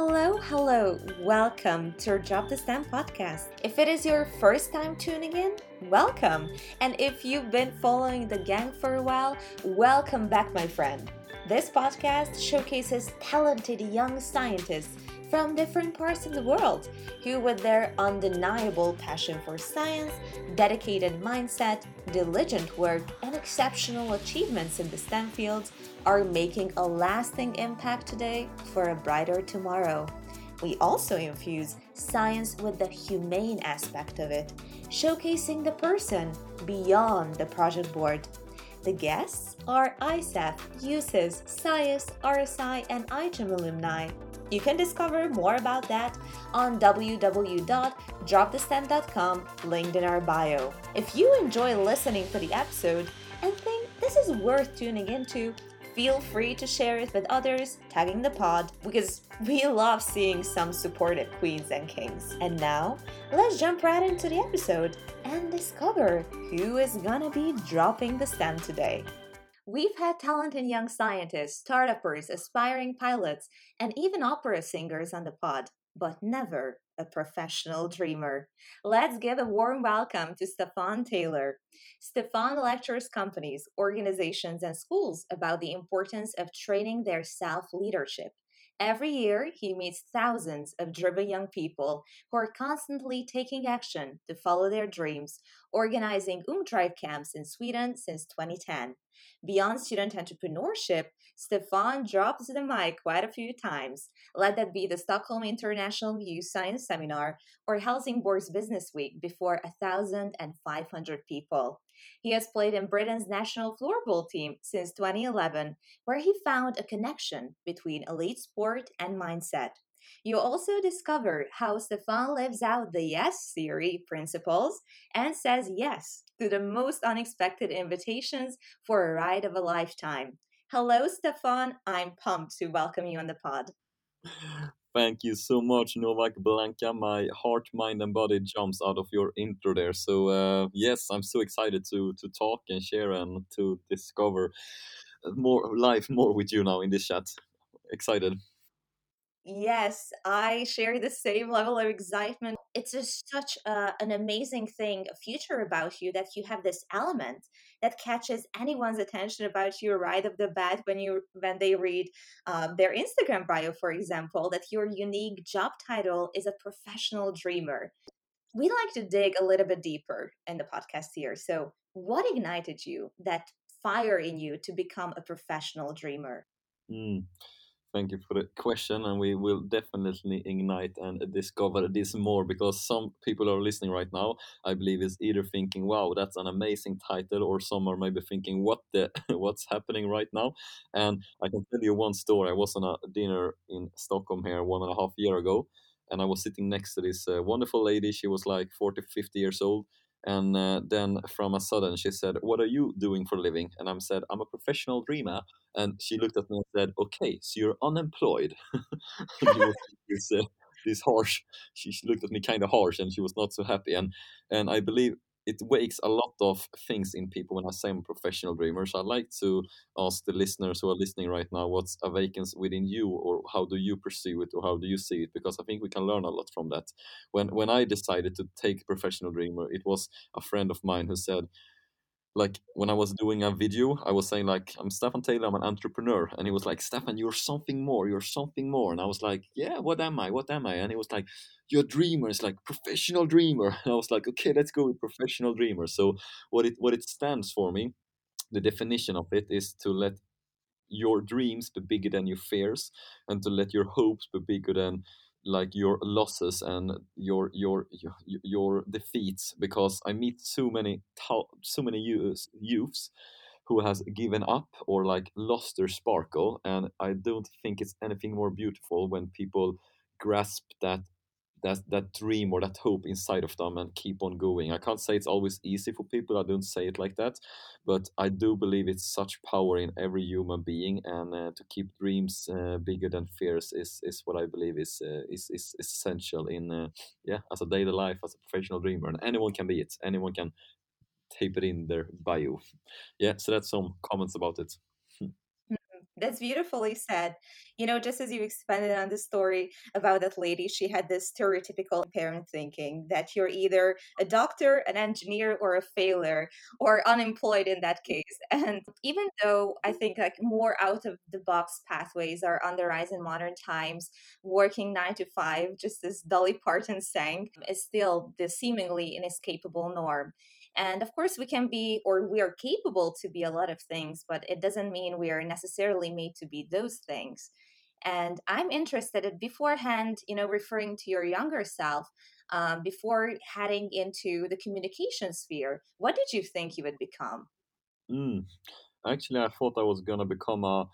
Hello, hello. Welcome to our Drop the STEM podcast. If it is your first time tuning in, welcome. And if you've been following the gang for a while, welcome back, my friend. This podcast showcases talented young scientists from different parts of the world who, with their undeniable passion for science, dedicated mindset, diligent work, and exceptional achievements in the STEM fields, are making a lasting impact today for a brighter tomorrow. We also infuse science with the humane aspect of it, showcasing the person beyond the project board. The guests are ISEF, USIS, SciUS, RSI, and IGEM alumni. You can discover more about that on www.dropthestem.com, linked in our bio. If you enjoy listening to the episode and think this is worth tuning into, feel free to share it with others, tagging the pod, because we love seeing some supportive queens and kings. And now, let's jump right into the episode and discover who is gonna be dropping the STEM today. We've had talented young scientists, startuppers, aspiring pilots, and even opera singers on the pod, but never a professional dreamer. Let's give a warm welcome to Stefan Taylor. Stefan lectures companies, organizations, and schools about the importance of training their self leadership. Every year, he meets thousands of driven young people who are constantly taking action to follow their dreams, organizing UngDrive camps in Sweden since 2010. Beyond student entrepreneurship, Stefan drops the mic quite a few times. Let that be the Stockholm International Youth Science Seminar or Helsingborg's Business Week before 1,500 people. He has played in Britain's national floorball team since 2011, where he found a connection between elite sport and mindset. You also discover how Stefan lives out the yes theory principles and says yes to the most unexpected invitations for a ride of a lifetime. Hello, Stefan. I'm pumped to welcome you on the pod. Thank you so much, Novak Blanca. My heart, mind, and body jumps out of your intro there. So uh, yes, I'm so excited to to talk and share and to discover more life more with you now in this chat. Excited. Yes, I share the same level of excitement. It's just such a, an amazing thing, a future about you that you have this element that catches anyone's attention about you right off the bat when you when they read um, their Instagram bio, for example, that your unique job title is a professional dreamer. We like to dig a little bit deeper in the podcast here. So, what ignited you, that fire in you, to become a professional dreamer? Mm. Thank you for the question, and we will definitely ignite and discover this more because some people are listening right now. I believe is either thinking, "Wow, that's an amazing title," or some are maybe thinking, "What the? what's happening right now?" And I can tell you one story. I was on a dinner in Stockholm here one and a half year ago, and I was sitting next to this uh, wonderful lady. She was like 40, 50 years old, and uh, then from a sudden she said, "What are you doing for a living?" And I said, "I'm a professional dreamer." And she looked at me and said, "Okay, so you're unemployed." this, uh, this harsh. She, she looked at me kind of harsh, and she was not so happy. And and I believe it wakes a lot of things in people when I say I'm a professional dreamer. So I'd like to ask the listeners who are listening right now, what's a vacancy within you, or how do you pursue it, or how do you see it? Because I think we can learn a lot from that. When when I decided to take professional dreamer, it was a friend of mine who said, like when I was doing a video, I was saying like I'm Stefan Taylor, I'm an entrepreneur, and he was like Stefan, you're something more, you're something more, and I was like, yeah, what am I? What am I? And he was like, you're a dreamer. It's like professional dreamer. And I was like, okay, let's go with professional dreamer. So what it what it stands for me, the definition of it is to let your dreams be bigger than your fears, and to let your hopes be bigger than like your losses and your your your, your defeats because I meet so many so many youths, youths who has given up or like lost their sparkle and I don't think it's anything more beautiful when people grasp that that that dream or that hope inside of them and keep on going. I can't say it's always easy for people. I don't say it like that, but I do believe it's such power in every human being, and uh, to keep dreams uh, bigger than fears is is what I believe is uh, is, is essential in uh, yeah as a daily life as a professional dreamer, and anyone can be it. Anyone can tape it in their bio. Yeah, so that's some comments about it. That's beautifully said. You know, just as you expanded on the story about that lady, she had this stereotypical parent thinking that you're either a doctor, an engineer, or a failure, or unemployed in that case. And even though I think like more out of the box pathways are on the rise in modern times, working nine to five, just as Dolly Parton sang, is still the seemingly inescapable norm. And of course, we can be or we are capable to be a lot of things, but it doesn't mean we are necessarily made to be those things. And I'm interested in beforehand, you know, referring to your younger self, um, before heading into the communication sphere, what did you think you would become? Mm. Actually, I thought I was gonna become a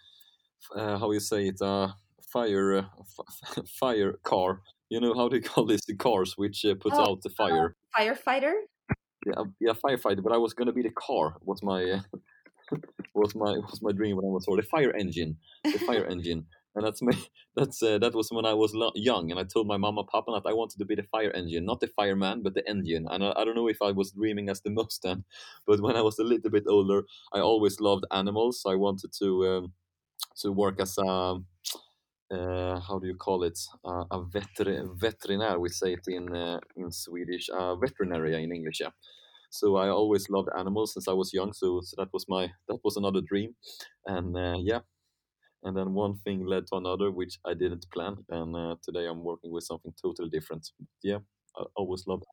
uh, how you say it a fire uh, f- fire car. You know how do you call this? The cars which uh, puts Oh, out the fire. firefighter? Yeah, yeah, firefighter. But I was gonna be the car. Was my uh, was my was my dream when I was or the fire engine, the fire engine. And that's my that's uh, that was when I was lo- young, and I told my mama, papa that I wanted to be the fire engine, not the fireman, but the engine. And I, I don't know if I was dreaming as the then, but when I was a little bit older, I always loved animals. I wanted to um, to work as a uh, how do you call it? Uh, a veter- veterinär we say it in uh, in Swedish uh, veterinary in English yeah. So I always loved animals since I was young so, so that was my that was another dream. And uh, yeah. And then one thing led to another which I didn't plan and today I'm working with something totally different. Yeah I always loved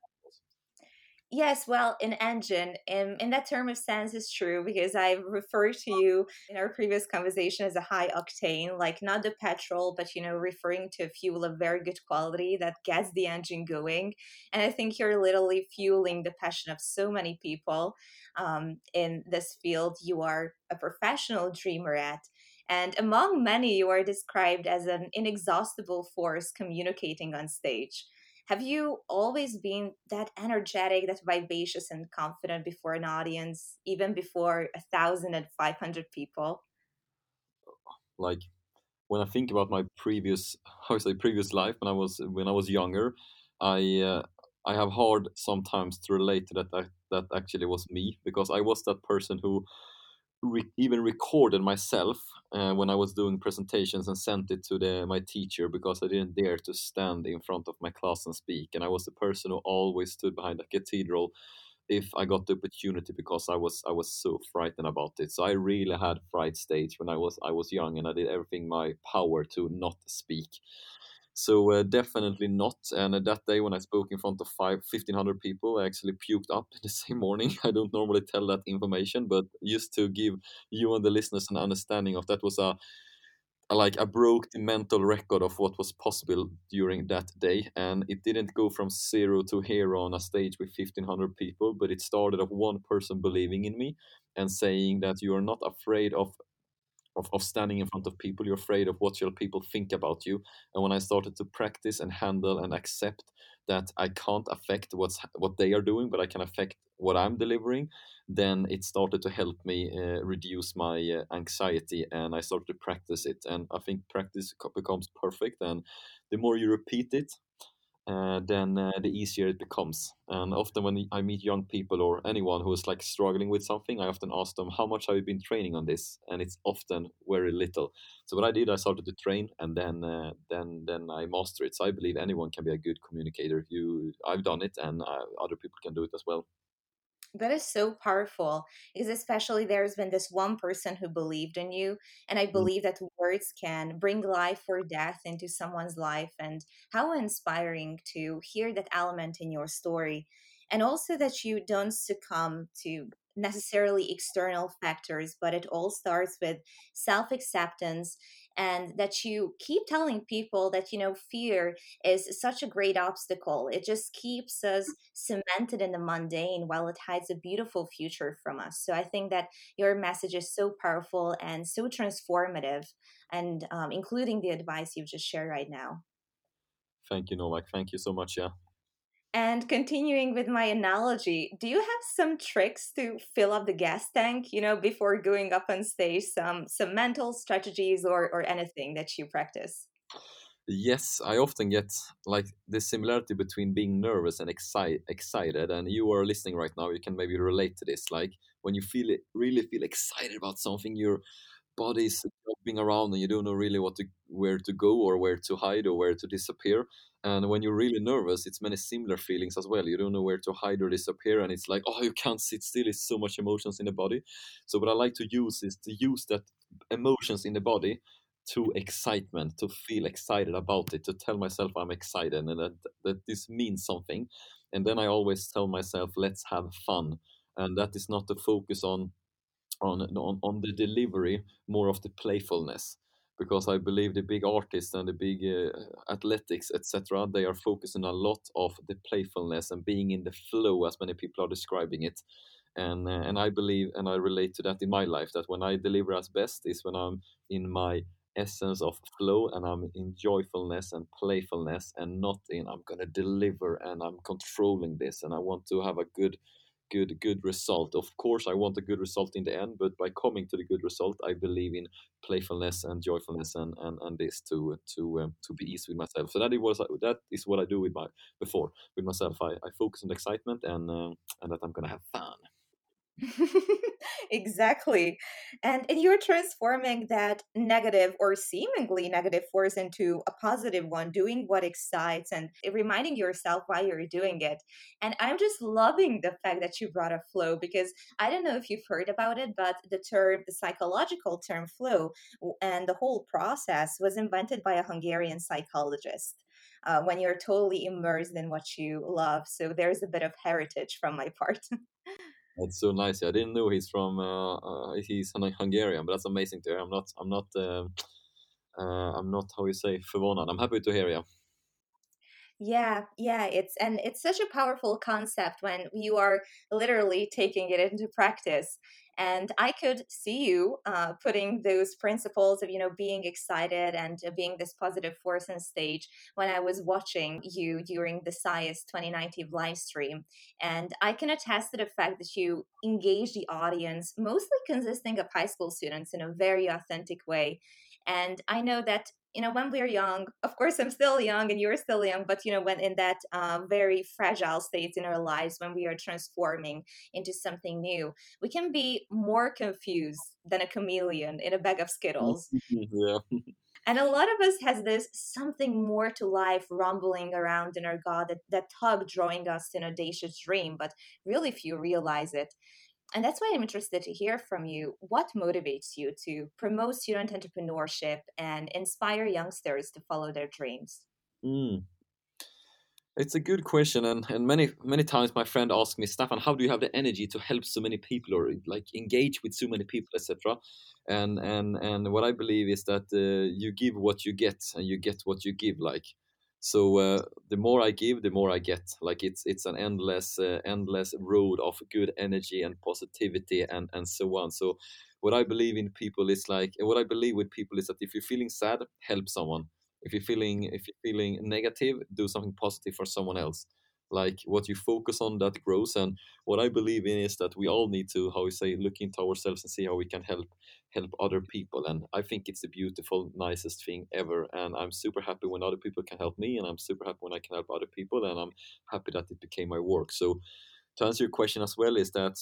Yes, well, an engine in, in that term of sense is true because I referred to you in our previous conversation as a high octane, like not the petrol, but you know, referring to a fuel of very good quality that gets the engine going. And I think you're literally fueling the passion of so many people um, in this field. You are a professional dreamer at. And among many, you are described as an inexhaustible force communicating on stage. Have you always been that energetic, that vivacious and confident before an audience, even before a thousand and five hundred people? like when I think about my previous how to say previous life when I was when I was younger, I uh, I have hard sometimes to relate to that that that actually was me because I was that person who re- even recorded myself uh, when I was doing presentations and sent it to the my teacher because I didn't dare to stand in front of my class and speak and I was the person who always stood behind the cathedral if I got the opportunity because I was I was so frightened about it. So I really had fright stage when I was I was young and I did everything my power to not speak. So uh, definitely not. And uh, that day when I spoke in front of five, 1500 people, I actually puked up the same morning. I don't normally tell that information, but just to give you and the listeners an understanding of that was a like I broke the mental record of what was possible during that day, and it didn't go from zero to hero on a stage with 1500 people, but it started of one person believing in me and saying that you are not afraid of of, of standing in front of people you're afraid of what your people think about you. And when i started to practice and handle and accept that i can't affect what's what they are doing but i can affect what i'm delivering then it started to help me uh, reduce my uh, anxiety and i started to practice it. And i think practice becomes perfect and the more you repeat it uh, then uh, the easier it becomes. And often when I meet young people or anyone who is like struggling with something, I often ask them, "How much have you been training on this?" And it's often very little. So what I did, I started to train, and then uh, then then I master it. So I believe anyone can be a good communicator. You, I've done it, and uh, other people can do it as well. That is so powerful because, especially, there's been this one person who believed in you. And I Mm. believe that words can bring life or death into someone's life. And how inspiring to hear that element in your story. And also that you don't succumb to necessarily external factors, but it all starts with self acceptance. And that you keep telling people that, you know, fear is such a great obstacle. It just keeps us cemented in the mundane while it hides a beautiful future from us. So I think that your message is so powerful and so transformative, and um, including the advice you've just shared right now. Thank you, Novak. Thank you so much. Yeah. And continuing with my analogy, do you have some tricks to fill up the gas tank, you know, before going up on stage? Some some mental strategies or or anything that you practice? Yes, I often get like the similarity between being nervous and excite, excited. And you are listening right now, you can maybe relate to this. Like when you feel it, really feel excited about something, you're bodies jumping around and you don't know really what to where to go or where to hide or where to disappear and when you're really nervous it's many similar feelings as well. You don't know where to hide or disappear and it's like oh you can't sit still it's so much emotions in the body. So what i like to use is to use that emotions in the body to excitement to feel excited about it to tell myself i'm excited and that, that this means something. And then i always tell myself let's have fun. And that is not to focus on on on, on the delivery more of the playfulness because i believe the big artists and the big uh, athletics etc they are focusing a lot of the playfulness and being in the flow as many people are describing it. And uh, and i believe and i relate to that in my life that when i deliver as best is when i'm in my essence of flow and i'm in joyfulness and playfulness and not in i'm to deliver and i'm controlling this and i want to have a good good good result. Of course, I want a good result in the end, but by coming to the good result, I believe in playfulness and joyfulness and and, and this to to um, to be easy with myself. So that it was that is what I do with my before with myself. I, I focus on excitement and uh, and that I'm gonna have fun. exactly. And, and you're transforming that negative or seemingly negative force into a positive one, doing what excites and reminding yourself why you're doing it. And I'm just loving the fact that you brought up flow because I don't know if you've heard about it, but the term, the psychological term flow and the whole process was invented by a Hungarian psychologist. Uh, when you're totally immersed in what you love. So there's a bit of heritage from my part. That's so nice. I didn't know he's from uh, uh, he's Hungarian, but that's amazing to hear. I'm not I'm not uh, uh, I'm not how you say förvånad. I'm happy to hear you. Yeah, yeah, it's and it's such a powerful concept when you are literally taking it into practice. And I could see you uh, putting those principles of, you know, being excited and uh, being this positive force on stage when I was watching you during the SIYSS 2019 live stream. And I can attest to the fact that you engage the audience, mostly consisting of high school students, in a very authentic way. And I know that you know when we're young of course i'm still young and you're still young but you know when in that uh, very fragile state in our lives when we are transforming into something new we can be more confused than a chameleon in a bag of skittles. Yeah. And a lot of us has this something more to life rumbling around in our god that, that tug drawing us in a audacious dream but really few realize it and that's why I'm interested to hear from you. What motivates you to promote student entrepreneurship and inspire youngsters to follow their dreams? Mm. It's a good question, and, and many many times my friend asks me, Stefan, how do you have the energy to help so many people or like engage with so many people, etc. And and and what I believe is that uh, you give what you get, and you get what you give. Like so uh, the more i give the more i get. Like it's it's an endless uh, endless road of good energy and positivity and and so on. So what i believe in people is like what i believe with people is that if you're feeling sad help someone. If you're feeling if you're feeling negative do something positive for someone else like what you focus on that grows. And what i believe in is that we all need to how we say look into ourselves and see how we can help help other people. And i think it's the beautiful nicest thing ever. And i'm super happy when other people can help me and i'm super happy when i can help other people and i'm happy that it became my work. So to answer your question as well is that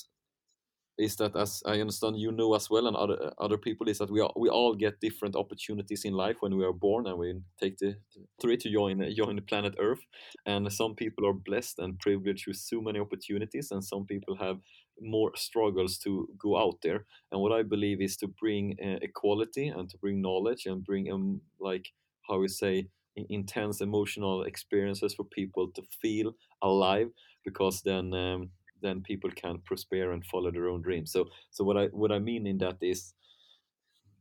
is that as I understand you know as well and other other people is that we all, we all get different opportunities in life when we are born and we take the three to join join the planet Earth. And some people are blessed and privileged with so many opportunities and some people have more struggles to go out there. And what I believe is to bring uh, equality and to bring knowledge and bring um like how we say intense emotional experiences for people to feel alive because then um, then people can prosper and follow their own dreams. So so what I what I mean in that is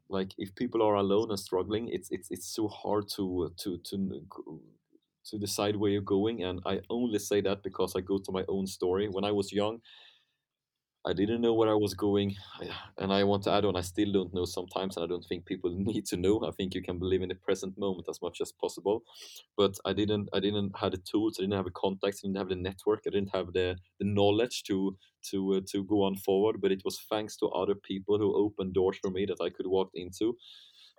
like if people are alone and struggling, it's it's it's so hard to to to to decide where you're going. And I only say that because I go to my own story. When I was young, I didn't know where I was going, and I want to add on. I still don't know sometimes, and I don't think people need to know. I think you can believe in the present moment as much as possible. But I didn't. I didn't have the tools. I didn't have the contacts. I didn't have the network. I didn't have the the knowledge to to uh, to go on forward. But it was thanks to other people who opened doors for me that I could walk into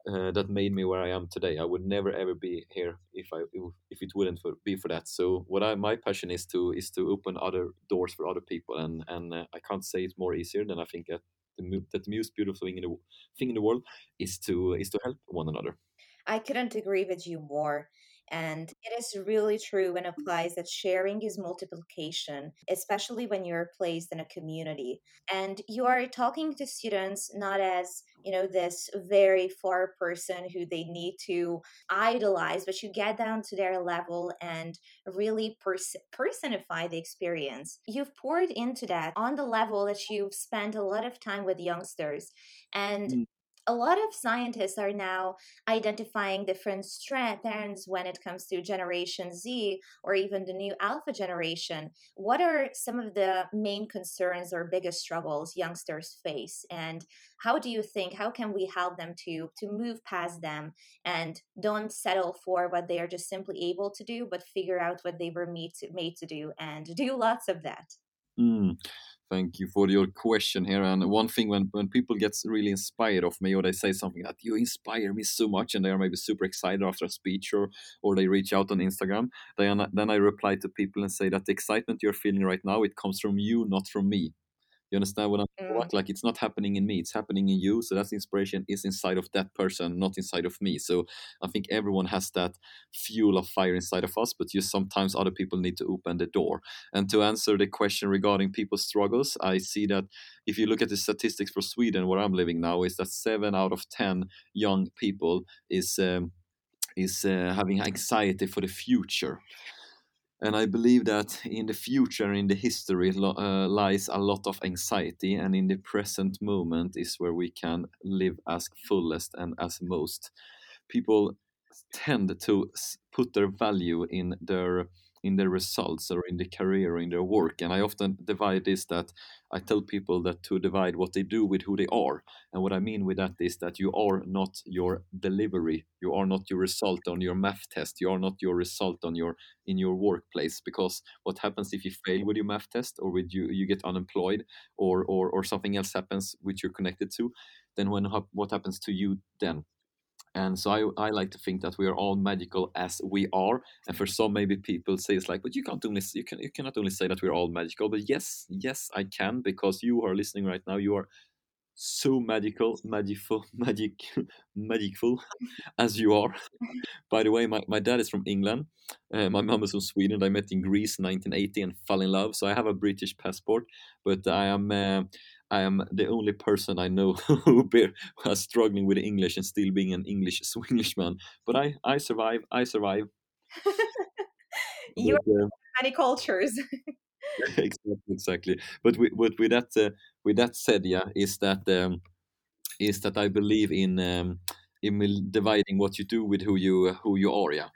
uh, that made me where I am today. I would never ever be here if I if it wouldn't for, be for that. So what I my passion is to is to open other doors for other people, and and uh, I can't say it's more easier than I think that the, that the most beautiful thing in the thing in the world is to is to help one another. I couldn't agree with you more. And it is really true and applies that sharing is multiplication, especially when you're placed in a community. And you are talking to students not as, you know, this very far person who they need to idolize, but you get down to their level and really pers- personify the experience. You've poured into that on the level that you've spent a lot of time with youngsters. And mm a lot of scientists are now identifying different trends when it comes to Generation Z or even the new Alpha generation. What are some of the main concerns or biggest struggles youngsters face? And how do you think, how can we help them to, to move past them and don't settle for what they are just simply able to do, but figure out what they were made to, made to do and do lots of that? Mm. Thank you for your question here. And one thing when, when people get really inspired of me or they say something that you inspire me so much and they are maybe super excited after a speech or, or they reach out on Instagram, then, then I reply to people and say that the excitement you're feeling right now, it comes from you, not from me. You understand what I'm mm. like? It's not happening in me; it's happening in you. So that inspiration is inside of that person, not inside of me. So I think everyone has that fuel of fire inside of us, but just sometimes other people need to open the door. And to answer the question regarding people's struggles, I see that if you look at the statistics for Sweden, where I'm living now, is that seven out of ten young people is um, is uh, having anxiety for the future. And I believe that in the future, in the history, uh, lies a lot of anxiety, and in the present moment is where we can live as fullest and as most. People tend to put their value in their in their results or in the career or in their work. And I often divide this that I tell people that to divide what they do with who they are. And what I mean with that is that you are not your delivery. You are not your result on your math test. You are not your result on your in your workplace. Because what happens if you fail with your math test or with you you get unemployed or or, or something else happens which you're connected to, then when what happens to you then? And so I, I like to think that we are all magical as we are. And for some, maybe people say it's like, but you can't only you can you cannot only say that we're all magical. But yes, yes, I can because you are listening right now. You are so magical, magicful, magic, magicful as you are. By the way, my, my dad is from England. Uh, my mom is from Sweden. I met in Greece in 1980 and fell in love. So I have a British passport, but I am uh, I am the only person I know who who is struggling with English and still being an English Swinglishman. But I, I survive. I survive. you uh, many cultures. exactly, exactly. But with, but with that, uh, with that said, yeah, is that um, is that I believe in um, in dividing what you do with who you who you are. Yeah.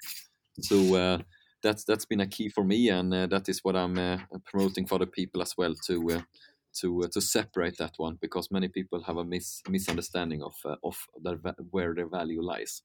So uh, that's that's been a key for me, and uh, that is what I'm uh, promoting for the people as well to uh, to uh, to separate that one because many people have a mis- misunderstanding of uh, of their, where their value lies.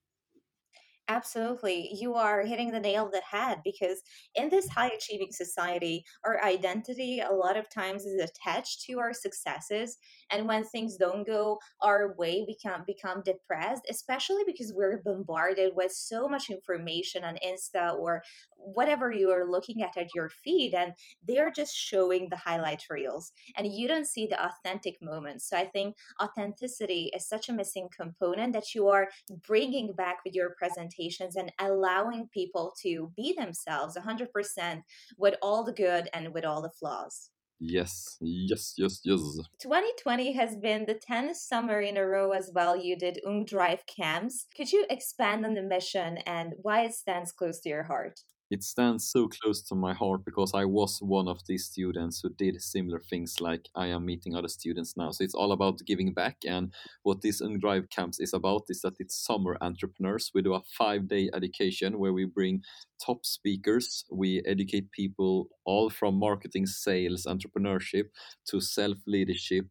Absolutely. You are hitting the nail on the head because in this high achieving society, our identity a lot of times is attached to our successes. And when things don't go our way, we can become depressed, especially because we're bombarded with so much information on Insta or whatever you are looking at at your feed. And they're just showing the highlight reels and you don't see the authentic moments. So I think authenticity is such a missing component that you are bringing back with your presentation expectations and allowing people to be themselves 100% with all the good and with all the flaws. Yes, yes, yes, yes. 2020 has been the 10th summer in a row as well. You did Ung Drive camps. Could you expand on the mission and why it stands close to your heart? It stands so close to my heart because I was one of these students who did similar things like I am meeting other students now. So it's all about giving back. And what this Drive camps is about is that it's summer entrepreneurs. We do a five day education where we bring top speakers. We educate people all from marketing, sales, entrepreneurship to self leadership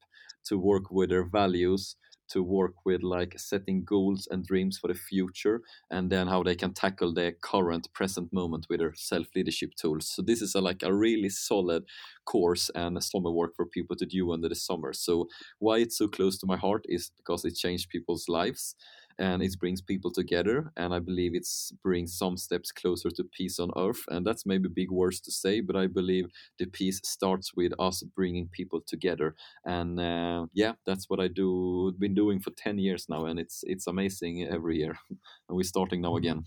to work with their values to work with like setting goals and dreams for the future and then how they can tackle their current present moment with their self leadership tools. So this is a, like a really solid course and a summer work for people to do under the summer. So why it's so close to my heart is because it changed people's lives and it brings people together and i believe it's brings some steps closer to peace on earth and that's maybe big words to say but i believe the peace starts with us bringing people together. And uh, yeah that's what i do been doing for 10 years now and it's it's amazing every year. And we're starting now again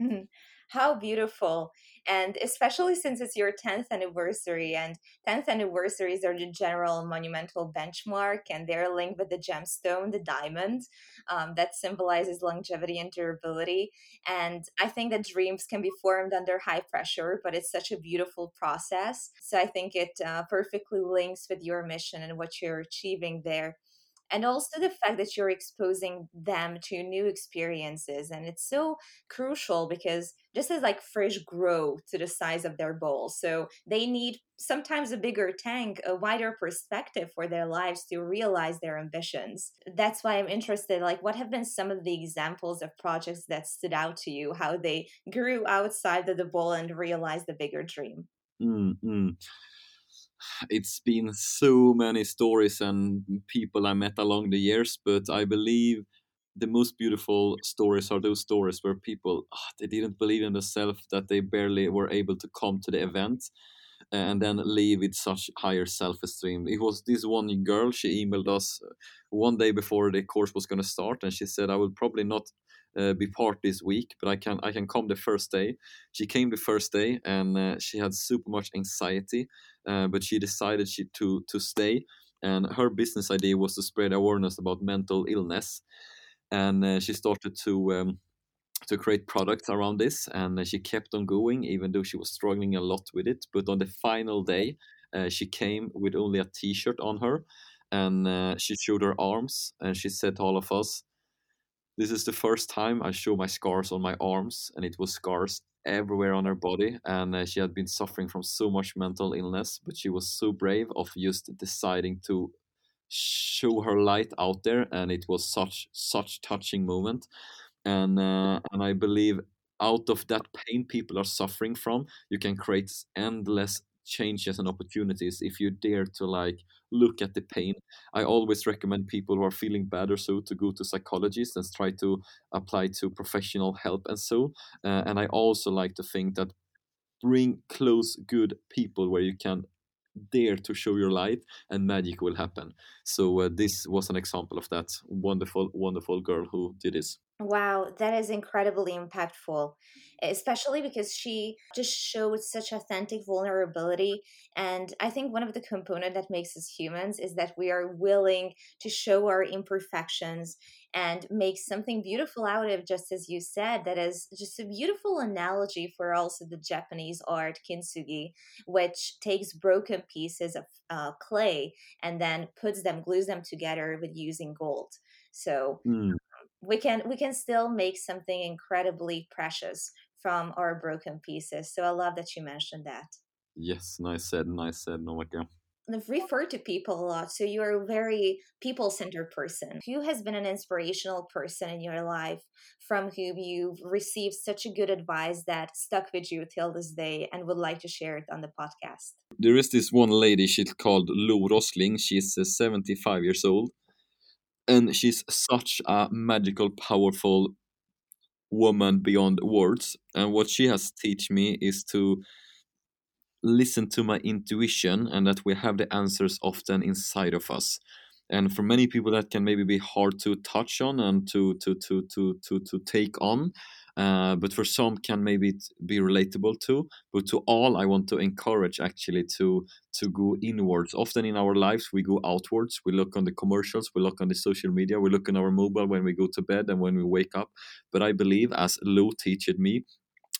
How beautiful. And especially since it's your 10th anniversary, and 10th anniversaries are the general monumental benchmark, and they're linked with the gemstone, the diamond, um, that symbolizes longevity and durability. And I think that dreams can be formed under high pressure, but it's such a beautiful process. So I think it uh, perfectly links with your mission and what you're achieving there and also the fact that you're exposing them to new experiences and it's so crucial because just as like fish grow to the size of their bowl so they need sometimes a bigger tank a wider perspective for their lives to realize their ambitions. That's why i'm interested like what have been some of the examples of projects that stood out to you how they grew outside of the bowl and realized the bigger dream? Mm-hmm it's been so many stories and people I met along the years, but I believe the most beautiful stories are those stories where people oh, they didn't believe in themselves that they barely were able to come to the event and then leave with such higher self-esteem. It was this one girl she emailed us uh, one day before the course was going to start and she said i will probably not uh, be part this week but i can i can come the first day. She came the first day and uh, she had super much anxiety uh, but she decided she to to stay. And her business idea was to spread awareness about mental illness. And uh, she started to um, to create products around this. And she kept on going even though she was struggling a lot with it. But on the final day uh, she came with only a t-shirt on her. And uh, she showed her arms and she said to all of us this is the first time i show my scars on my arms and it was scars everywhere on her body and uh, she had been suffering from so much mental illness but she was so brave of just deciding to show her light out there and it was such such touching moment. And uh, and I believe out of that pain people are suffering from, you can create endless changes and opportunities if you dare to like look at the pain. I always recommend people who are feeling bad or so to go to psychologists and try to apply to professional help and so. Uh, and I also like to think that bring close good people where you can dare to show your light and magic will happen so uh, this was an example of that wonderful wonderful girl who did this Wow, that is incredibly impactful, especially because she just showed such authentic vulnerability. And I think one of the component that makes us humans is that we are willing to show our imperfections and make something beautiful out of, just as you said, that is just a beautiful analogy for also the Japanese art kintsugi, which takes broken pieces of uh, clay and then puts them, glues them together with using gold. So mm we can we can still make something incredibly precious from our broken pieces so i love that you mentioned that. Yes nice said nice said Novaka. I've referred to people a lot so you're a very people-centered person. Who has been an inspirational person in your life from whom you've received such a good advice that stuck with you till this day and would like to share it on the podcast. There is this one lady she's called Lo Rosling she's uh, 75 years old and she's such a magical, powerful woman beyond words. And what she has teach me is to listen to my intuition and that we have the answers often inside of us and for many people that can maybe be hard to touch on and to to to to to, to take on uh, but for some can maybe be relatable to. But to all i want to encourage actually to to go inwards. Often in our lives we go outwards. We look on the commercials we look on the social media we look on our mobile when we go to bed and when we wake up. But i believe as Lo teached me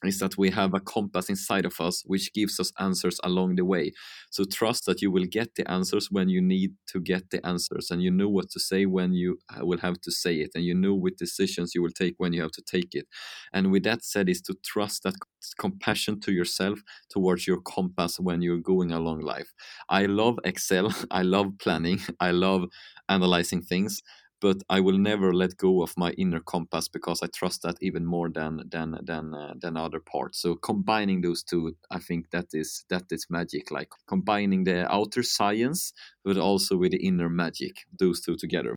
is that we have a compass inside of us which gives us answers along the way. So trust that you will get the answers when you need to get the answers, and you know what to say when you uh, will have to say it, and you know what decisions you will take when you have to take it. And with that said, is to trust that compassion to yourself towards your compass when you're going along life. I love Excel, I love planning, I love analyzing things but I will never let go of my inner compass because I trust that even more than than than uh, than other parts. So combining those two, I think that is that is magic. Like combining the outer science, but also with the inner magic. Those two together.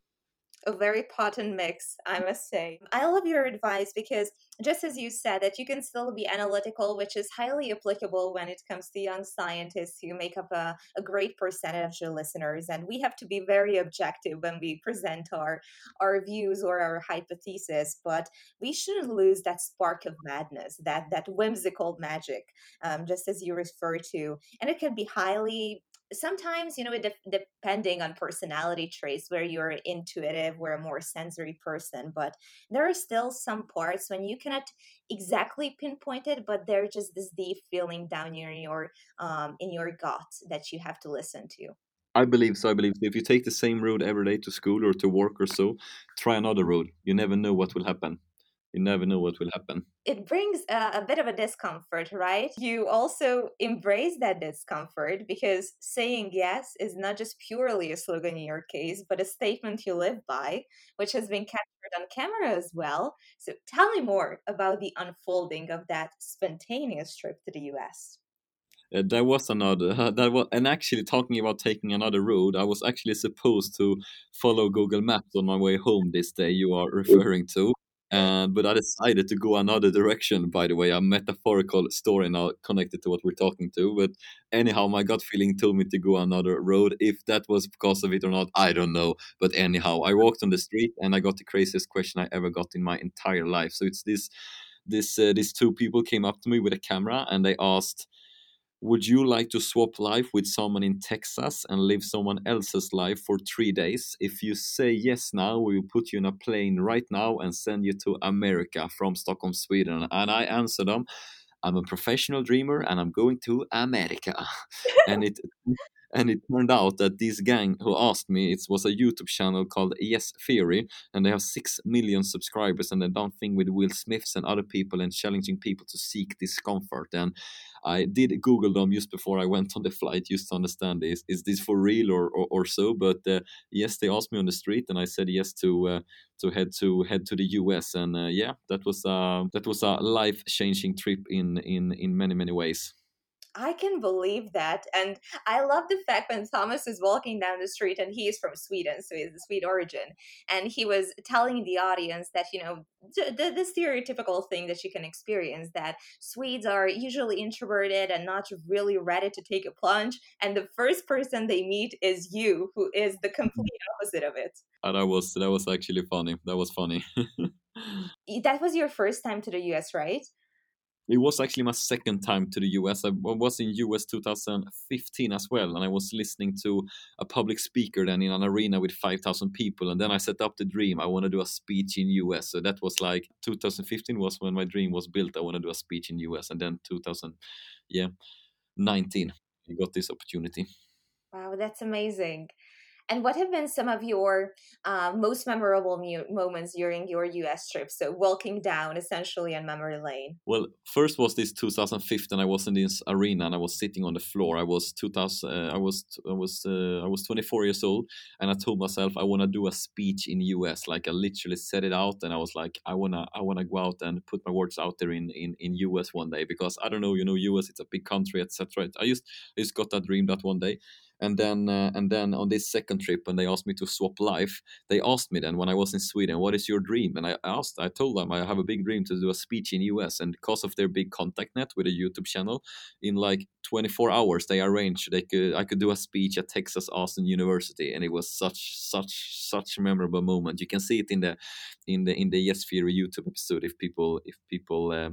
A very potent mix, I must say. I love your advice because just as you said that you can still be analytical which is highly applicable when it comes to young scientists who make up a, a great percentage of your listeners and we have to be very objective when we present our our views or our hypothesis but we shouldn't lose that spark of madness that that whimsical magic um, just as you refer to and it can be highly sometimes you know it de- depending on personality traits where you're intuitive we're a more sensory person but there are still some parts when you cannot exactly pinpoint it but there's just this deep feeling down here in your um, in your gut that you have to listen to I believe so. I believe so. If you take the same road every day to school or to work or so, try another road. You never know what will happen you never know what will happen. It brings a, a, bit of a discomfort, right? You also embrace that discomfort because saying yes is not just purely a slogan in your case, but a statement you live by, which has been captured on camera as well. So tell me more about the unfolding of that spontaneous trip to the US. Uh, there was another uh, that was and actually talking about taking another road i was actually supposed to follow google maps on my way home this day you are referring to and but I decided to go another direction. By the way, a metaphorical story now connected to what we're talking to. But anyhow, my gut feeling told me to go another road. If that was because of it or not, I don't know. But anyhow, I walked on the street and I got the craziest question I ever got in my entire life. So it's this, this, uh, these two people came up to me with a camera and they asked would you like to swap life with someone in Texas and live someone else's life for three days? If you say yes now, we will put you in a plane right now and send you to America from Stockholm, Sweden. And I answered them, I'm a professional dreamer and I'm going to America. and it and it turned out that this gang who asked me it was a youtube channel called yes theory and they have six million subscribers and they've done thing with will smiths and other people and challenging people to seek discomfort. And i did google them just before i went on the flight just to understand is is this for real or or, or so? But uh, yes they asked me on the street and i said yes to uh, to head to head to the us and uh, yeah that was uh, that was a life changing trip in in in many many ways I can believe that. And I love the fact when Thomas is walking down the street and he is from Sweden, so he's a Swede origin. And he was telling the audience that, you know, the, the stereotypical thing that you can experience that Swedes are usually introverted and not really ready to take a plunge. And the first person they meet is you, who is the mm-hmm. complete opposite of it. Uh, that was that was actually funny. That was funny. that was your first time to the US, right? It was actually my second time to the US. I was in US 2015 as well, and I was listening to a public speaker then in an arena with 5,000 people, and then I set up the dream. I want to do a speech in US. So that was like 2015 was when my dream was built. I want to do a speech in US, and then 2000, yeah, 19, I got this opportunity. Wow, that's amazing. And what have been some of your uh, most memorable mu- moments during your US trip? So walking down essentially on memory lane. Well, first was this 2015. I was in this arena and I was sitting on the floor. I was 2000. Uh, I was I was uh, I was 24 years old, and I told myself I want to do a speech in US. Like I literally said it out, and I was like, I wanna I wanna go out and put my words out there in in in US one day because I don't know, you know, US it's a big country, etc. I just I just got that dream that one day and then uh, and then on this second trip when they asked me to swap life they asked me then when i was in sweden what is your dream? And i asked i told them i have a big dream to do a speech in us and because of their big contact net with a youtube channel in like 24 hours they arranged they could i could do a speech at texas austin university. And it was such such such a memorable moment. You can see it in the in the in the yes theory youtube episode if people if people uh,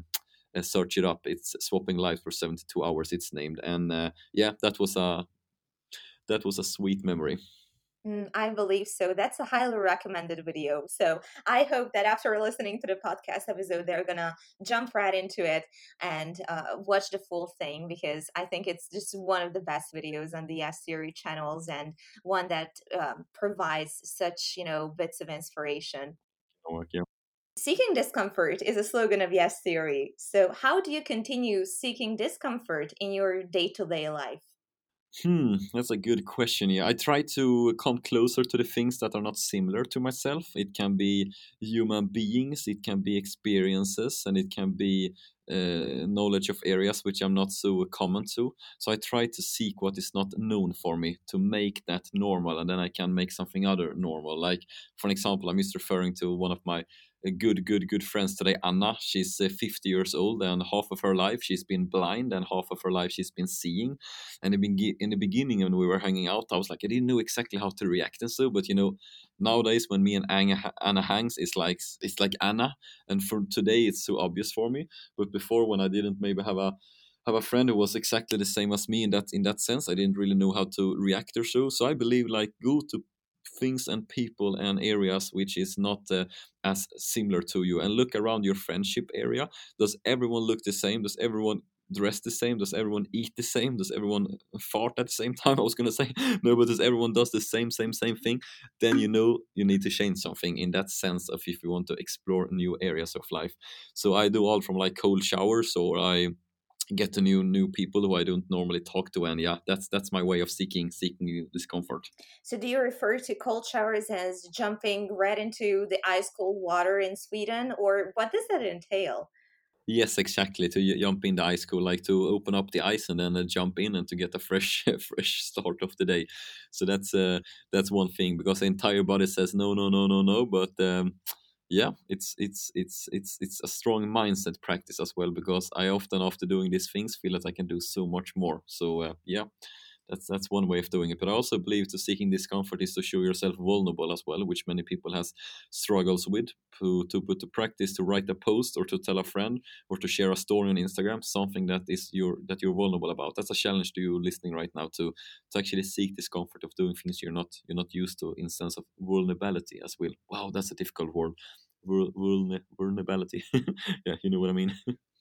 uh, search it up. It's swapping lives for 72 hours it's named. And uh, yeah that was a that was a sweet memory. Mm, I believe so. That's a highly recommended video. So I hope that after listening to the podcast episode, they're gonna jump right into it and uh, watch the full thing because I think it's just one of the best videos on the Yes Theory channels and one that um, provides such you know bits of inspiration. Oh, yeah. Seeking discomfort is a slogan of Yes Theory. So how do you continue seeking discomfort in your day to day life? Hmm, that's a good question. Yeah, I try to come closer to the things that are not similar to myself. It can be human beings, it can be experiences, and it can be uh, knowledge of areas which I'm not so common to. So I try to seek what is not known for me to make that normal, and then I can make something other normal. Like for example, I'm just referring to one of my good, good, good friends today, Anna. She's uh, 50 years old, and half of her life she's been blind, and half of her life she's been seeing. And in the beginning, when we were hanging out, I was like, I didn't know exactly how to react and so. But you know, nowadays when me and Anna, Anna hangs, it's like it's like Anna, and for today it's so obvious for me. But before, when I didn't maybe have a have a friend who was exactly the same as me in that in that sense. I didn't really know how to react or so. So I believe like go to things and people and areas which is not uh, as similar to you. And look around your friendship area. Does everyone look the same? Does everyone dress the same? Does everyone eat the same? Does everyone fart at the same time? I was to say no but does everyone does the same same same thing? Then you know you need to change something in that sense of if you want to explore new areas of life. So i do all from like cold showers or i get to new new people who I don't normally talk to, and yeah, that's that's my way of seeking seeking discomfort. So, do you refer to cold showers as jumping right into the ice cold water in Sweden, or what does that entail? Yes, exactly. To jump in the ice cold, like to open up the ice and then uh, jump in and to get a fresh, fresh start of the day. So that's uh, that's one thing because the entire body says no, no, no, no, no. But um, yeah it's it's it's it's it's a strong mindset practice as well because i often after doing these things feel that i can do so much more. So uh, yeah that's that's one way of doing it. But i also believe to seeking discomfort is to show yourself vulnerable as well which many people has struggles with to, to put to practice to write a post or to tell a friend or to share a story on instagram something that is your that you're vulnerable about. That's a challenge to you listening right now to to actually seek discomfort of doing things you're not you're not used to in sense of vulnerability as well. Wow that's a difficult word. Vulnerability. Yeah you know what i mean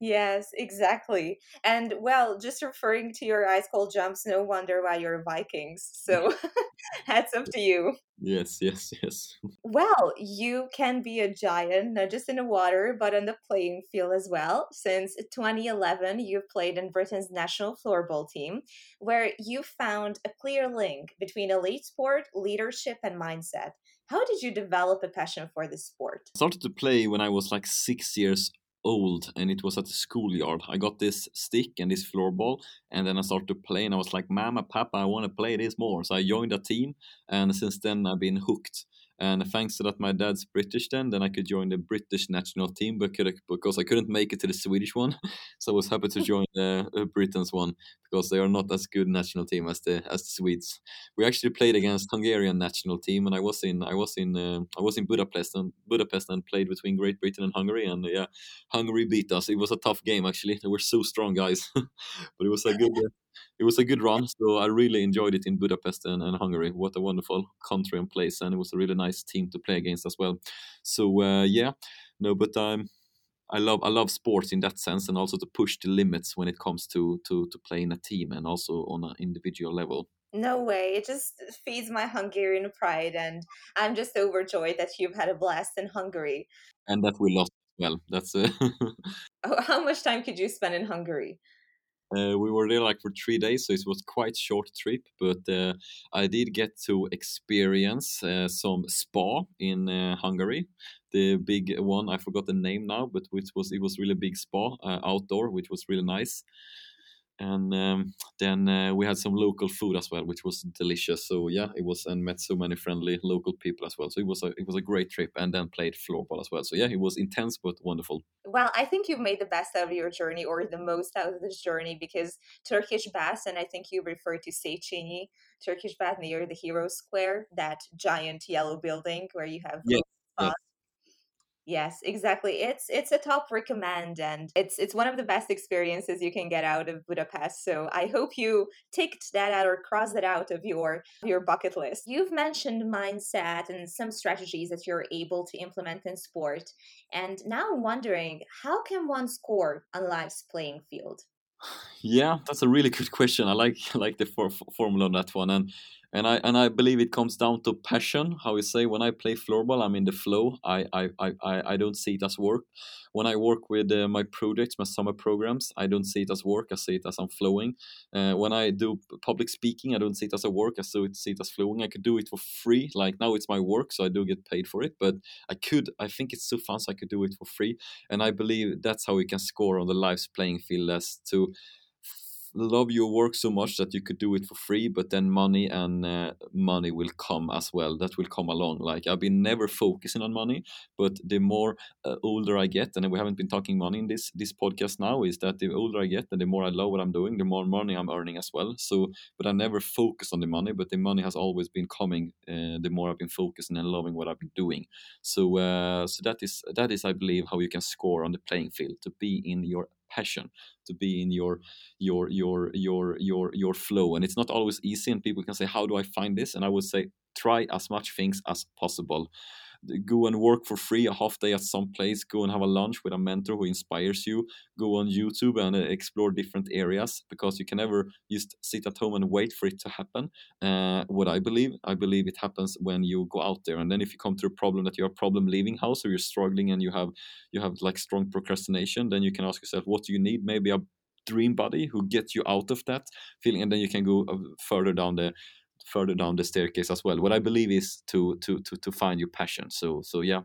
Yes, exactly. And well, just referring to your ice cold jumps, no wonder why you're Vikings. So hats off to you. Yes, yes, yes. Well, you can be a giant, not just in the water, but on the playing field as well. Since 2011, you've played in Britain's national floorball team, where you found a clear link between elite sport, leadership, and mindset. How did you develop a passion for the sport? I started to play when I was like six years old and it was at the schoolyard. I got this stick and this floorball and then I started to play and I was like, Mama, Papa, I want to play this more. So I joined a team and since then I've been hooked. And thanks to that, my dad's British then, then I could join the British national team because I couldn't make it to the Swedish one. So I was happy to join the Britain's one because they are not as good national team as the as the Swedes. We actually played against Hungarian national team, and I was in I was in uh, I was in Budapest and Budapest and played between Great Britain and Hungary, and yeah, Hungary beat us. It was a tough game actually. They were so strong guys, but it was a good. It was a good run. So I really enjoyed it in Budapest and, and, Hungary. What a wonderful country and place, and it was a really nice team to play against as well. So uh, yeah, no, but um, I love I love sports in that sense, and also to push the limits when it comes to to to play in a team and also on an individual level. No way. It just feeds my Hungarian pride, and I'm just overjoyed that you've had a blast in Hungary. And that we lost well. That's uh... how much time could you spend in Hungary? Uh, we were there like for three days, so it was quite short trip. But uh, I did get to experience uh, some spa in uh, Hungary. The big one, I forgot the name now, but which was it was really big spa uh, outdoor, which was really nice and um, then uh, we had some local food as well, which was delicious. So yeah, it was and met so many friendly local people as well. So it was a it was a great trip, and then played floorball as well. So yeah, it was intense but wonderful. Well, I think you've made the best out of your journey, or the most out of this journey, because Turkish Baths, and I think you referred to Széchenyi Turkish Bath near the Hero Square, that giant yellow building where you have yeah. Yes, exactly. It's it's a top recommend and it's it's one of the best experiences you can get out of Budapest. So I hope you ticked that out or crossed that out of your your bucket list. You've mentioned mindset and some strategies that you're able to implement in sport. And now I'm wondering, how can one score on life's playing field? Yeah, that's a really good question. I like I like the for- formula on that one and and I and I believe it comes down to passion. How you say when I play floorball, I'm in the flow. I I I I don't see it as work. When I work with uh, my projects, my summer programs, I don't see it as work. I see it as I'm flowing. Uh, when I do public speaking, I don't see it as a work. I see it as flowing. I could do it for free. Like now, it's my work, so I do get paid for it. But I could. I think it's so fun, so I could do it for free. And I believe that's how we can score on the life's playing field as to love your work so much that you could do it for free but then money and uh, money will come as well. That will come along. Like i've been never focusing on money but the more uh, older i get and we haven't been talking money in this this podcast now is that the older i get and the more i love what i'm doing the more money i'm earning as well. So but i never focus on the money but the money has always been coming uh, the more i've been focusing and loving what i've been doing. So uh, so that is that is i believe how you can score on the playing field to be in your passion to be in your your your your your your flow. And it's not always easy and people can say how do i find this? And i would say try as much things as possible go and work for free a half day at some place. Go and have a lunch with a mentor who inspires you. Go on youtube and uh, explore different areas because you can never just sit at home and wait for it to happen. Uh, what i believe i believe it happens when you go out there. And then if you come to a problem that you have a problem leaving house or you're struggling and you have you have like strong procrastination then you can ask yourself what do you need? Maybe a dream buddy who gets you out of that feeling and then you can go uh, further down the further down the staircase as well. What I believe is to to to to find your passion. So so yeah,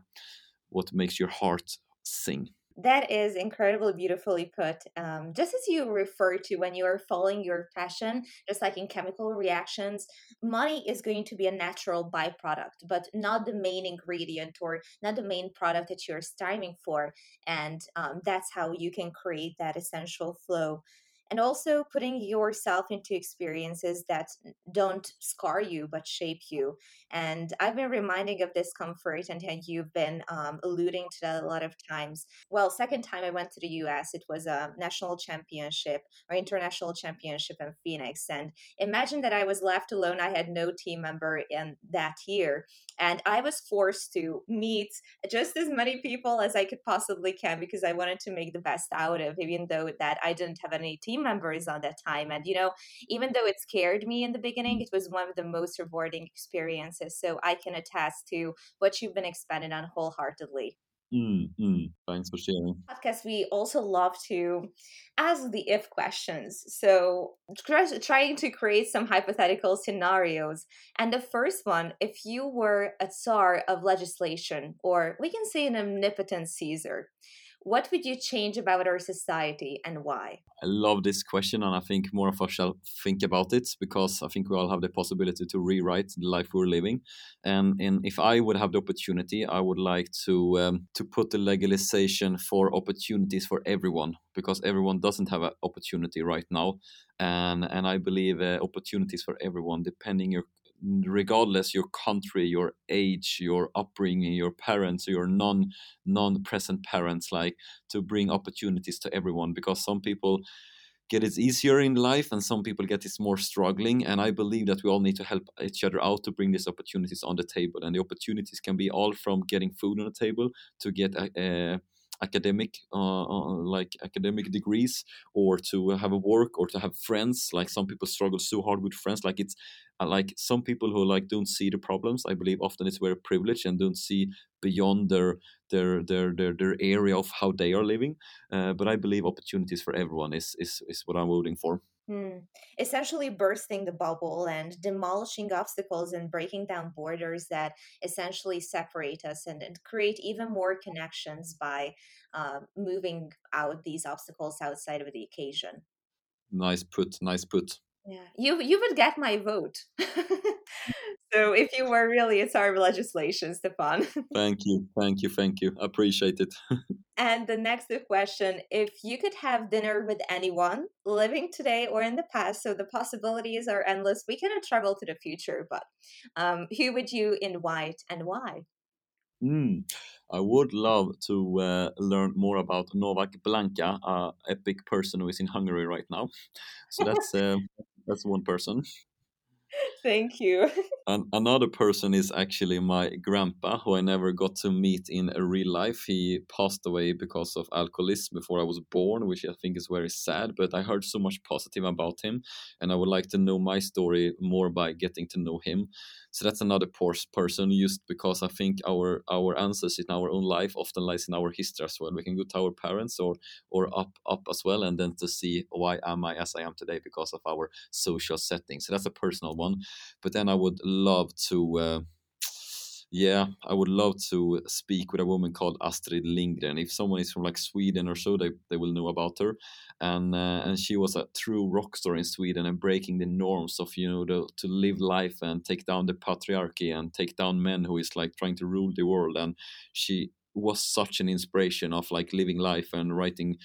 what makes your heart sing. That is incredibly beautifully put. Um, just as you refer to when you are following your passion, just like in chemical reactions, money is going to be a natural byproduct, but not the main ingredient or not the main product that you're striving for. And um, that's how you can create that essential flow and also putting yourself into experiences that don't scar you but shape you. And i've been reminding of this comfort and you've been um, alluding to that a lot of times. Well second time i went to the us it was a national championship or international championship in phoenix and imagine that i was left alone i had no team member in that year and i was forced to meet just as many people as i could possibly can because i wanted to make the best out of even though that i didn't have any team members on that time and you know even though it scared me in the beginning it was one of the most rewarding experiences so i can attest to what you've been expanding on wholeheartedly Mm, mm. Thanks for sharing. Podcast, we also love to ask the if questions. So, trying to create some hypothetical scenarios. And the first one if you were a czar of legislation, or we can say an omnipotent Caesar, what would you change about our society and why? I love this question, and I think more of us shall think about it because I think we all have the possibility to rewrite the life we're living. And, and if I would have the opportunity, I would like to um, to put the legalization for opportunities for everyone because everyone doesn't have an opportunity right now, and and I believe uh, opportunities for everyone, depending your regardless your country your age your upbringing your parents your non non present parents like to bring opportunities to everyone because some people get it easier in life and some people get it more struggling and i believe that we all need to help each other out to bring these opportunities on the table and the opportunities can be all from getting food on the table to get a, a academic uh, uh, like academic degrees or to have a work or to have friends. Like some people struggle so hard with friends. Like it's uh, like some people who like don't see the problems i believe often it's very privileged and don't see beyond their their their their, their area of how they are living. But i believe opportunities for everyone is is, is what i'm voting for Hmm. Essentially, bursting the bubble and demolishing obstacles and breaking down borders that essentially separate us and, and create even more connections by uh, moving out these obstacles outside of the occasion. Nice put. Nice put. Yeah, you you would get my vote. so if you were really a czar of legislation, Stefan. thank you, thank you, thank you. Appreciate it. and the next question: If you could have dinner with anyone living today or in the past, so the possibilities are endless. We cannot travel to the future, but um, who would you invite and why? Mm. I would love to uh, learn more about Novak Blanka, a epic person who is in Hungary right now. So that's uh, that's one person. Thank you. And another person is actually my grandpa, who I never got to meet in real life. He passed away because of alcoholism before I was born, which I think is very sad. But I heard so much positive about him, and I would like to know my story more by getting to know him. So that's another poor person, just because I think our our answers in our own life often lies in our history as well. We can go to our parents or or up up as well, and then to see why am I as I am today because of our social setting. So that's a personal one. But then I would love to. Uh, yeah, I would love to speak with a woman called Astrid Lindgren. If someone is from like Sweden or so, they, they will know about her. And uh, and she was a true rock star in Sweden and breaking the norms of you know the, to live life and take down the patriarchy and take down men who is like trying to rule the world. And she was such an inspiration of like living life and writing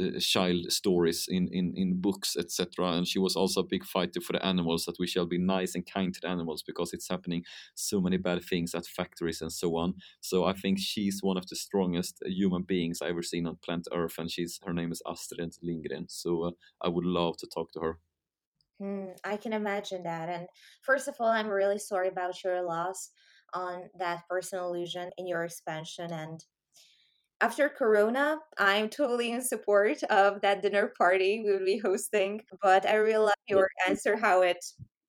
uh, child stories in in, in books etc and she was also a big fighter for the animals that we shall be nice and kind to the animals because it's happening so many bad things at factories and so on. So i think she's one of the strongest human beings i've ever seen on planet earth and she's her name is astrid lindgren. So uh, i would love to talk to her. Mm, i can imagine that. And first of all i'm really sorry about your loss on that personal illusion in your expansion and after corona i'm totally in support of that dinner party we will be hosting but i really love your answer how it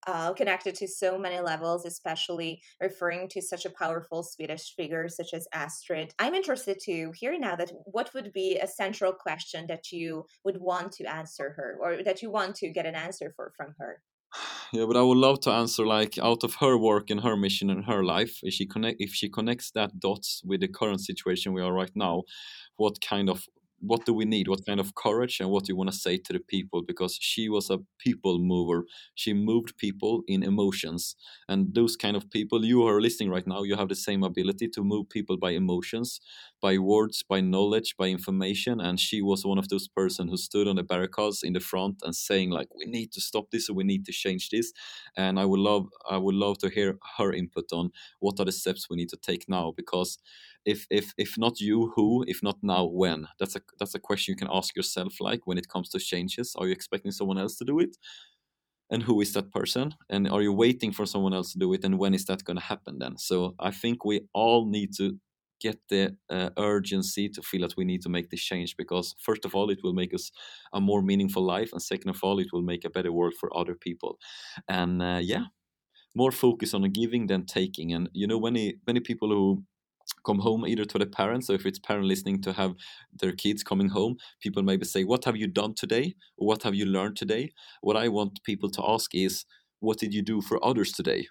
uh, connected to so many levels, especially referring to such a powerful Swedish figure such as Astrid. I'm interested to hear now that what would be a central question that you would want to answer her or that you want to get an answer for from her yeah but i would love to answer like out of her work and her mission and her life if she connect if she connects that dots with the current situation we are right now what kind of what do we need? What kind of courage and what do you want to say to the people? Because she was a people mover. She moved people in emotions. And those kind of people you are listening right now you have the same ability to move people by emotions by words by knowledge by information. And she was one of those person who stood on the barricades in the front and saying like we need to stop this. Or we need to change this. And i would love i would love to hear her input on what are the steps we need to take now. Because if if if not you who if not now when? That's a that's a question you can ask yourself like when it comes to changes are you expecting someone else to do it? And who is that person? And are you waiting for someone else to do it? And when is that going to happen then? So i think we all need to get the uh, urgency to feel that we need to make this change because first of all it will make us a more meaningful life and second of all it will make a better world for other people. And uh, yeah more focus on giving than taking. And you know many many people who come home either to the parents so if it's parent listening to have their kids coming home people maybe say what have you done today? Or what have you learned today? What i want people to ask is what did you do for others today?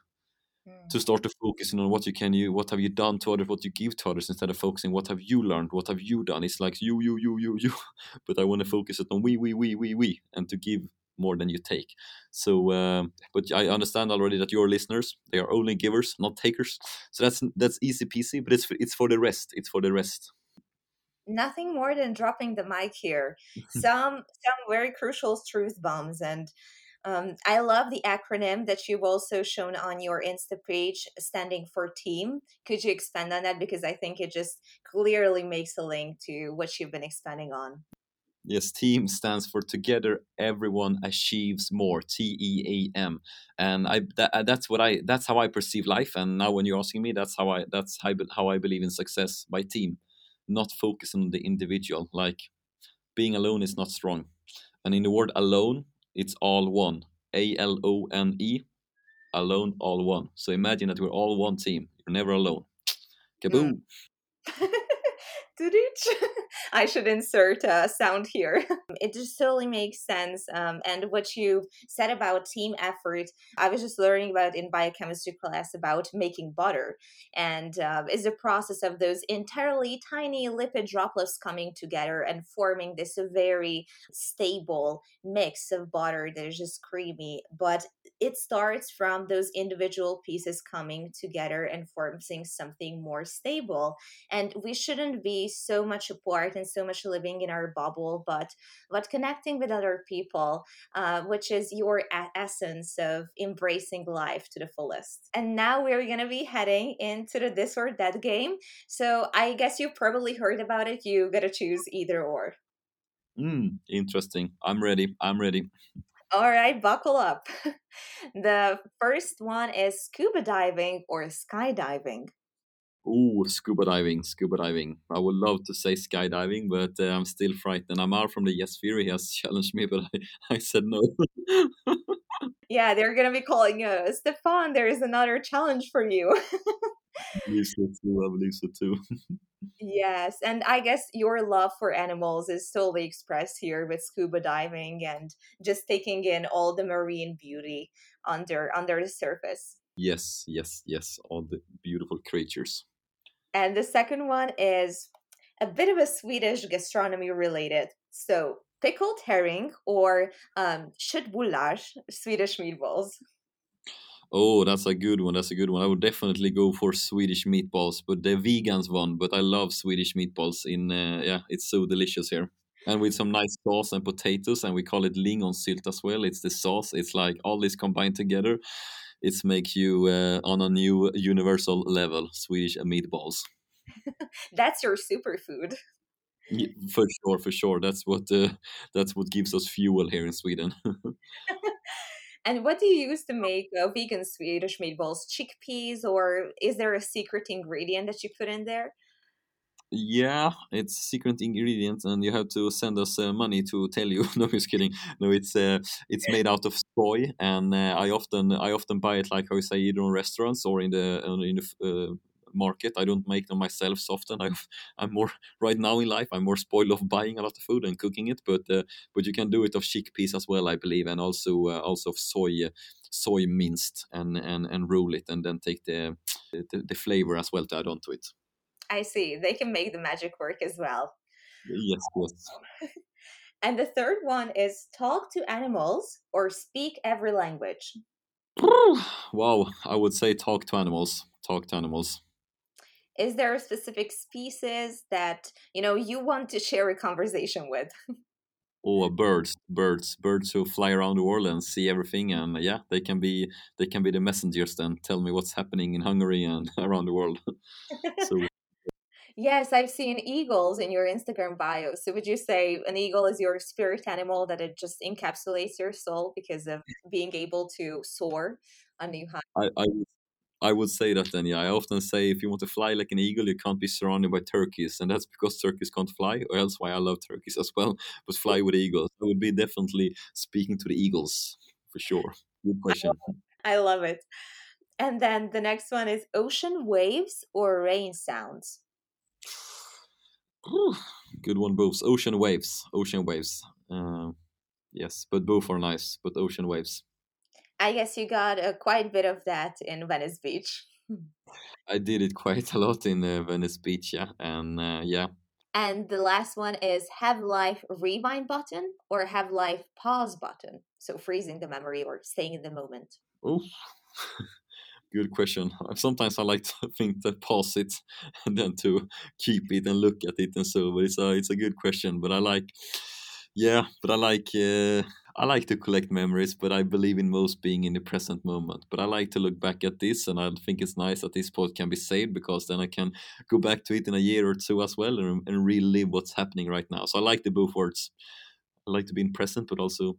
Mm. to start to focus on what you can you what have you done to others what you give to others instead of focusing what have you learned? What have you done? It's like you you you you you. But i want to focus it on we we we we we and to give more than you take. So, uh, but I understand already that your listeners they are only givers, not takers. So that's that's easy peasy. But it's it's for the rest. It's for the rest. Nothing more than dropping the mic here. some some very crucial truth bombs and. Um, I love the acronym that you've also shown on your Insta page, standing for team. Could you expand on that? Because I think it just clearly makes a link to what you've been expanding on. Yes, team stands for together everyone achieves more. T E A M, and I that, uh, that's what I that's how I perceive life. And now when you're asking me, that's how I that's how I, how I believe in success by team, not focus on the individual. Like being alone is not strong, and in the word alone, it's all one. A L O N E, alone, all one. So imagine that we're all one team. You're never alone. Kaboom. Mm. I should insert a sound here. It just totally makes sense. Um, and what you said about team effort, I was just learning about in biochemistry class about making butter. And uh, is the process of those entirely tiny lipid droplets coming together and forming this very stable mix of butter that is just creamy. But it starts from those individual pieces coming together and forming something more stable. And we shouldn't be so much apart and so much living in our bubble but but connecting with other people uh, which is your a- essence of embracing life to the fullest. And now we're going to be heading into the this or that game. So i guess you probably heard about it. You gotta choose either or. Mm, interesting. I'm ready. I'm ready. All right, buckle up. the first one is scuba diving or skydiving. Oh, scuba diving, scuba diving. I would love to say skydiving, but uh, I'm still frightened. Ammar from the Yes Theory has challenged me, but I, I said no. yeah, they're gonna be calling you, Stefan. There is another challenge for you. So too. I believe so too. yes, and I guess your love for animals is totally expressed here with scuba diving and just taking in all the marine beauty under under the surface. Yes, yes, yes. All the beautiful creatures. And the second one is a bit of a Swedish gastronomy related. So, pickled herring or um, köttbullar, Swedish meatballs. Oh, that's a good one. That's a good one. I would definitely go for Swedish meatballs, but the vegans one. But I love Swedish meatballs. In uh, yeah, it's so delicious here, and with some nice sauce and potatoes, and we call it lingonsylt as well. It's the sauce. It's like all this combined together it's make you uh, on a new universal level Swedish meatballs. that's your superfood. Yeah, for sure, for sure. That's what uh, that's what gives us fuel here in Sweden. and what do you use to make uh, vegan Swedish meatballs? Chickpeas, or is there a secret ingredient that you put in there? Yeah it's secret ingredient and you have to send us uh, money to tell you. No just kidding. No it's uh, it's made out of soy and uh, i often i often buy it like how you say either in restaurants or in the in the uh, market. I don't make them myself so often. I i'm more right now in life i'm more spoiled of buying a lot of food and cooking it but uh, but you can do it of chickpeas as well i believe and also uh, also of soy soy minced and and and roll it and then take the, the the flavor as well to add on to it I see. They can make the magic work as well. Yes, yes. and the third one is talk to animals or speak every language. wow, I would say talk to animals. Talk to animals. Is there a specific species that you know you want to share a conversation with? oh, birds, birds, birds who fly around the world and see everything, and yeah, they can be they can be the messengers. Then tell me what's happening in Hungary and around the world. so Yes, I've seen eagles in your Instagram bio. So would you say an eagle is your spirit animal that it just encapsulates your soul because of being able to soar on new heights? I, I, I would say that then, yeah. I often say if you want to fly like an eagle, you can't be surrounded by turkeys. And that's because turkeys can't fly, or else why I love turkeys as well. But fly with eagles. I would be definitely speaking to the eagles for sure. Good question. I love it. And then the next one is ocean waves or rain sounds. Good one, both. Ocean waves. Ocean waves. Uh, yes, but both are nice. But ocean waves. I guess you got uh, quite a bit of that in Venice Beach. I did it quite a lot in uh, Venice Beach, yeah, and uh, yeah. And the last one is have life rewind button or have life pause button. So freezing the memory or staying in the moment. Oh, good question. Sometimes I like to think to pause it and then to keep it and look at it and so. But it's a it's a good question. But I like, yeah. But I like uh, I like to collect memories. But I believe in most being in the present moment. But I like to look back at this, and I think it's nice that this pod can be saved because then I can go back to it in a year or two as well and, and relive what's happening right now. So I like the both words. I like to be in present, but also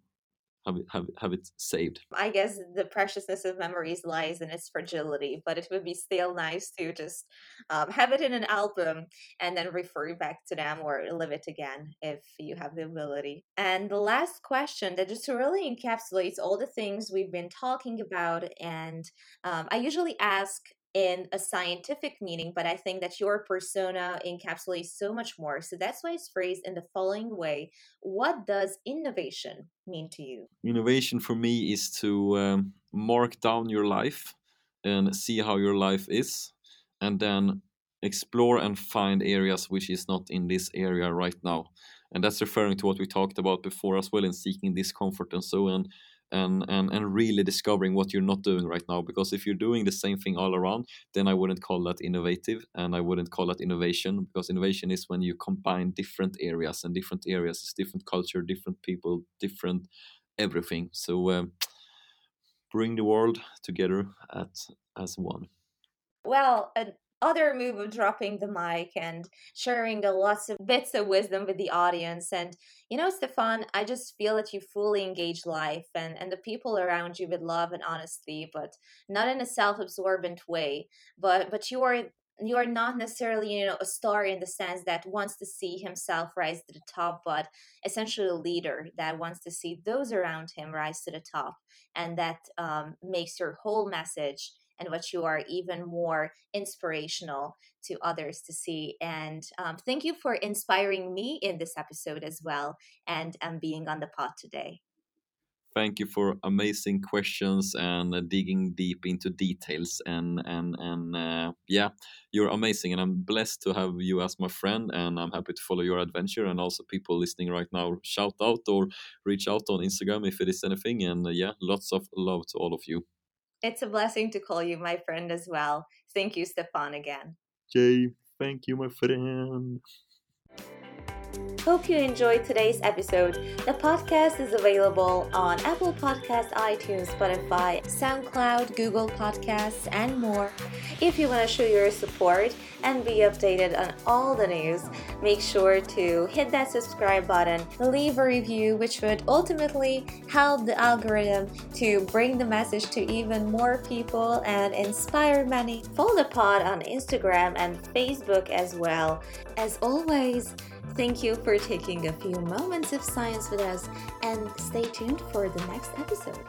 have it have, it, have it saved. I guess the preciousness of memories lies in its fragility but it would be still nice to just um, have it in an album and then refer back to them or live it again if you have the ability. And the last question that just really encapsulates all the things we've been talking about and um, i usually ask in a scientific meaning, but I think that your persona encapsulates so much more. So that's why it's phrased in the following way What does innovation mean to you? Innovation for me is to um, mark down your life and see how your life is, and then explore and find areas which is not in this area right now. And that's referring to what we talked about before as well in seeking discomfort and so on and and and really discovering what you're not doing right now because if you're doing the same thing all around then i wouldn't call that innovative and i wouldn't call that innovation because innovation is when you combine different areas and different areas is different culture different people different everything. So um, bring the world together at as one. Well other move of dropping the mic and sharing the lots of bits of wisdom with the audience. And you know, Stefan, I just feel that you fully engage life and, and the people around you with love and honesty, but not in a self-absorbent way. But but you are you are not necessarily you know a star in the sense that wants to see himself rise to the top but essentially a leader that wants to see those around him rise to the top and that um, makes your whole message and what you are even more inspirational to others to see. And um, thank you for inspiring me in this episode as well and um, being on the pod today. Thank you for amazing questions and uh, digging deep into details and and and uh, yeah you're amazing and i'm blessed to have you as my friend and i'm happy to follow your adventure and also people listening right now shout out or reach out on instagram if it is anything and uh, yeah lots of love to all of you it's a blessing to call you my friend as well. Thank you stefan again. Jay thank you my friend Hope you enjoyed today's episode. The podcast is available on Apple Podcasts, iTunes, Spotify, SoundCloud, Google Podcasts, and more. If you want to show your support and be updated on all the news, make sure to hit that subscribe button, leave a review, which would ultimately help the algorithm to bring the message to even more people and inspire many. Follow the pod on Instagram and Facebook as well. As always, Thank you for taking a few moments of science with us and stay tuned for the next episode.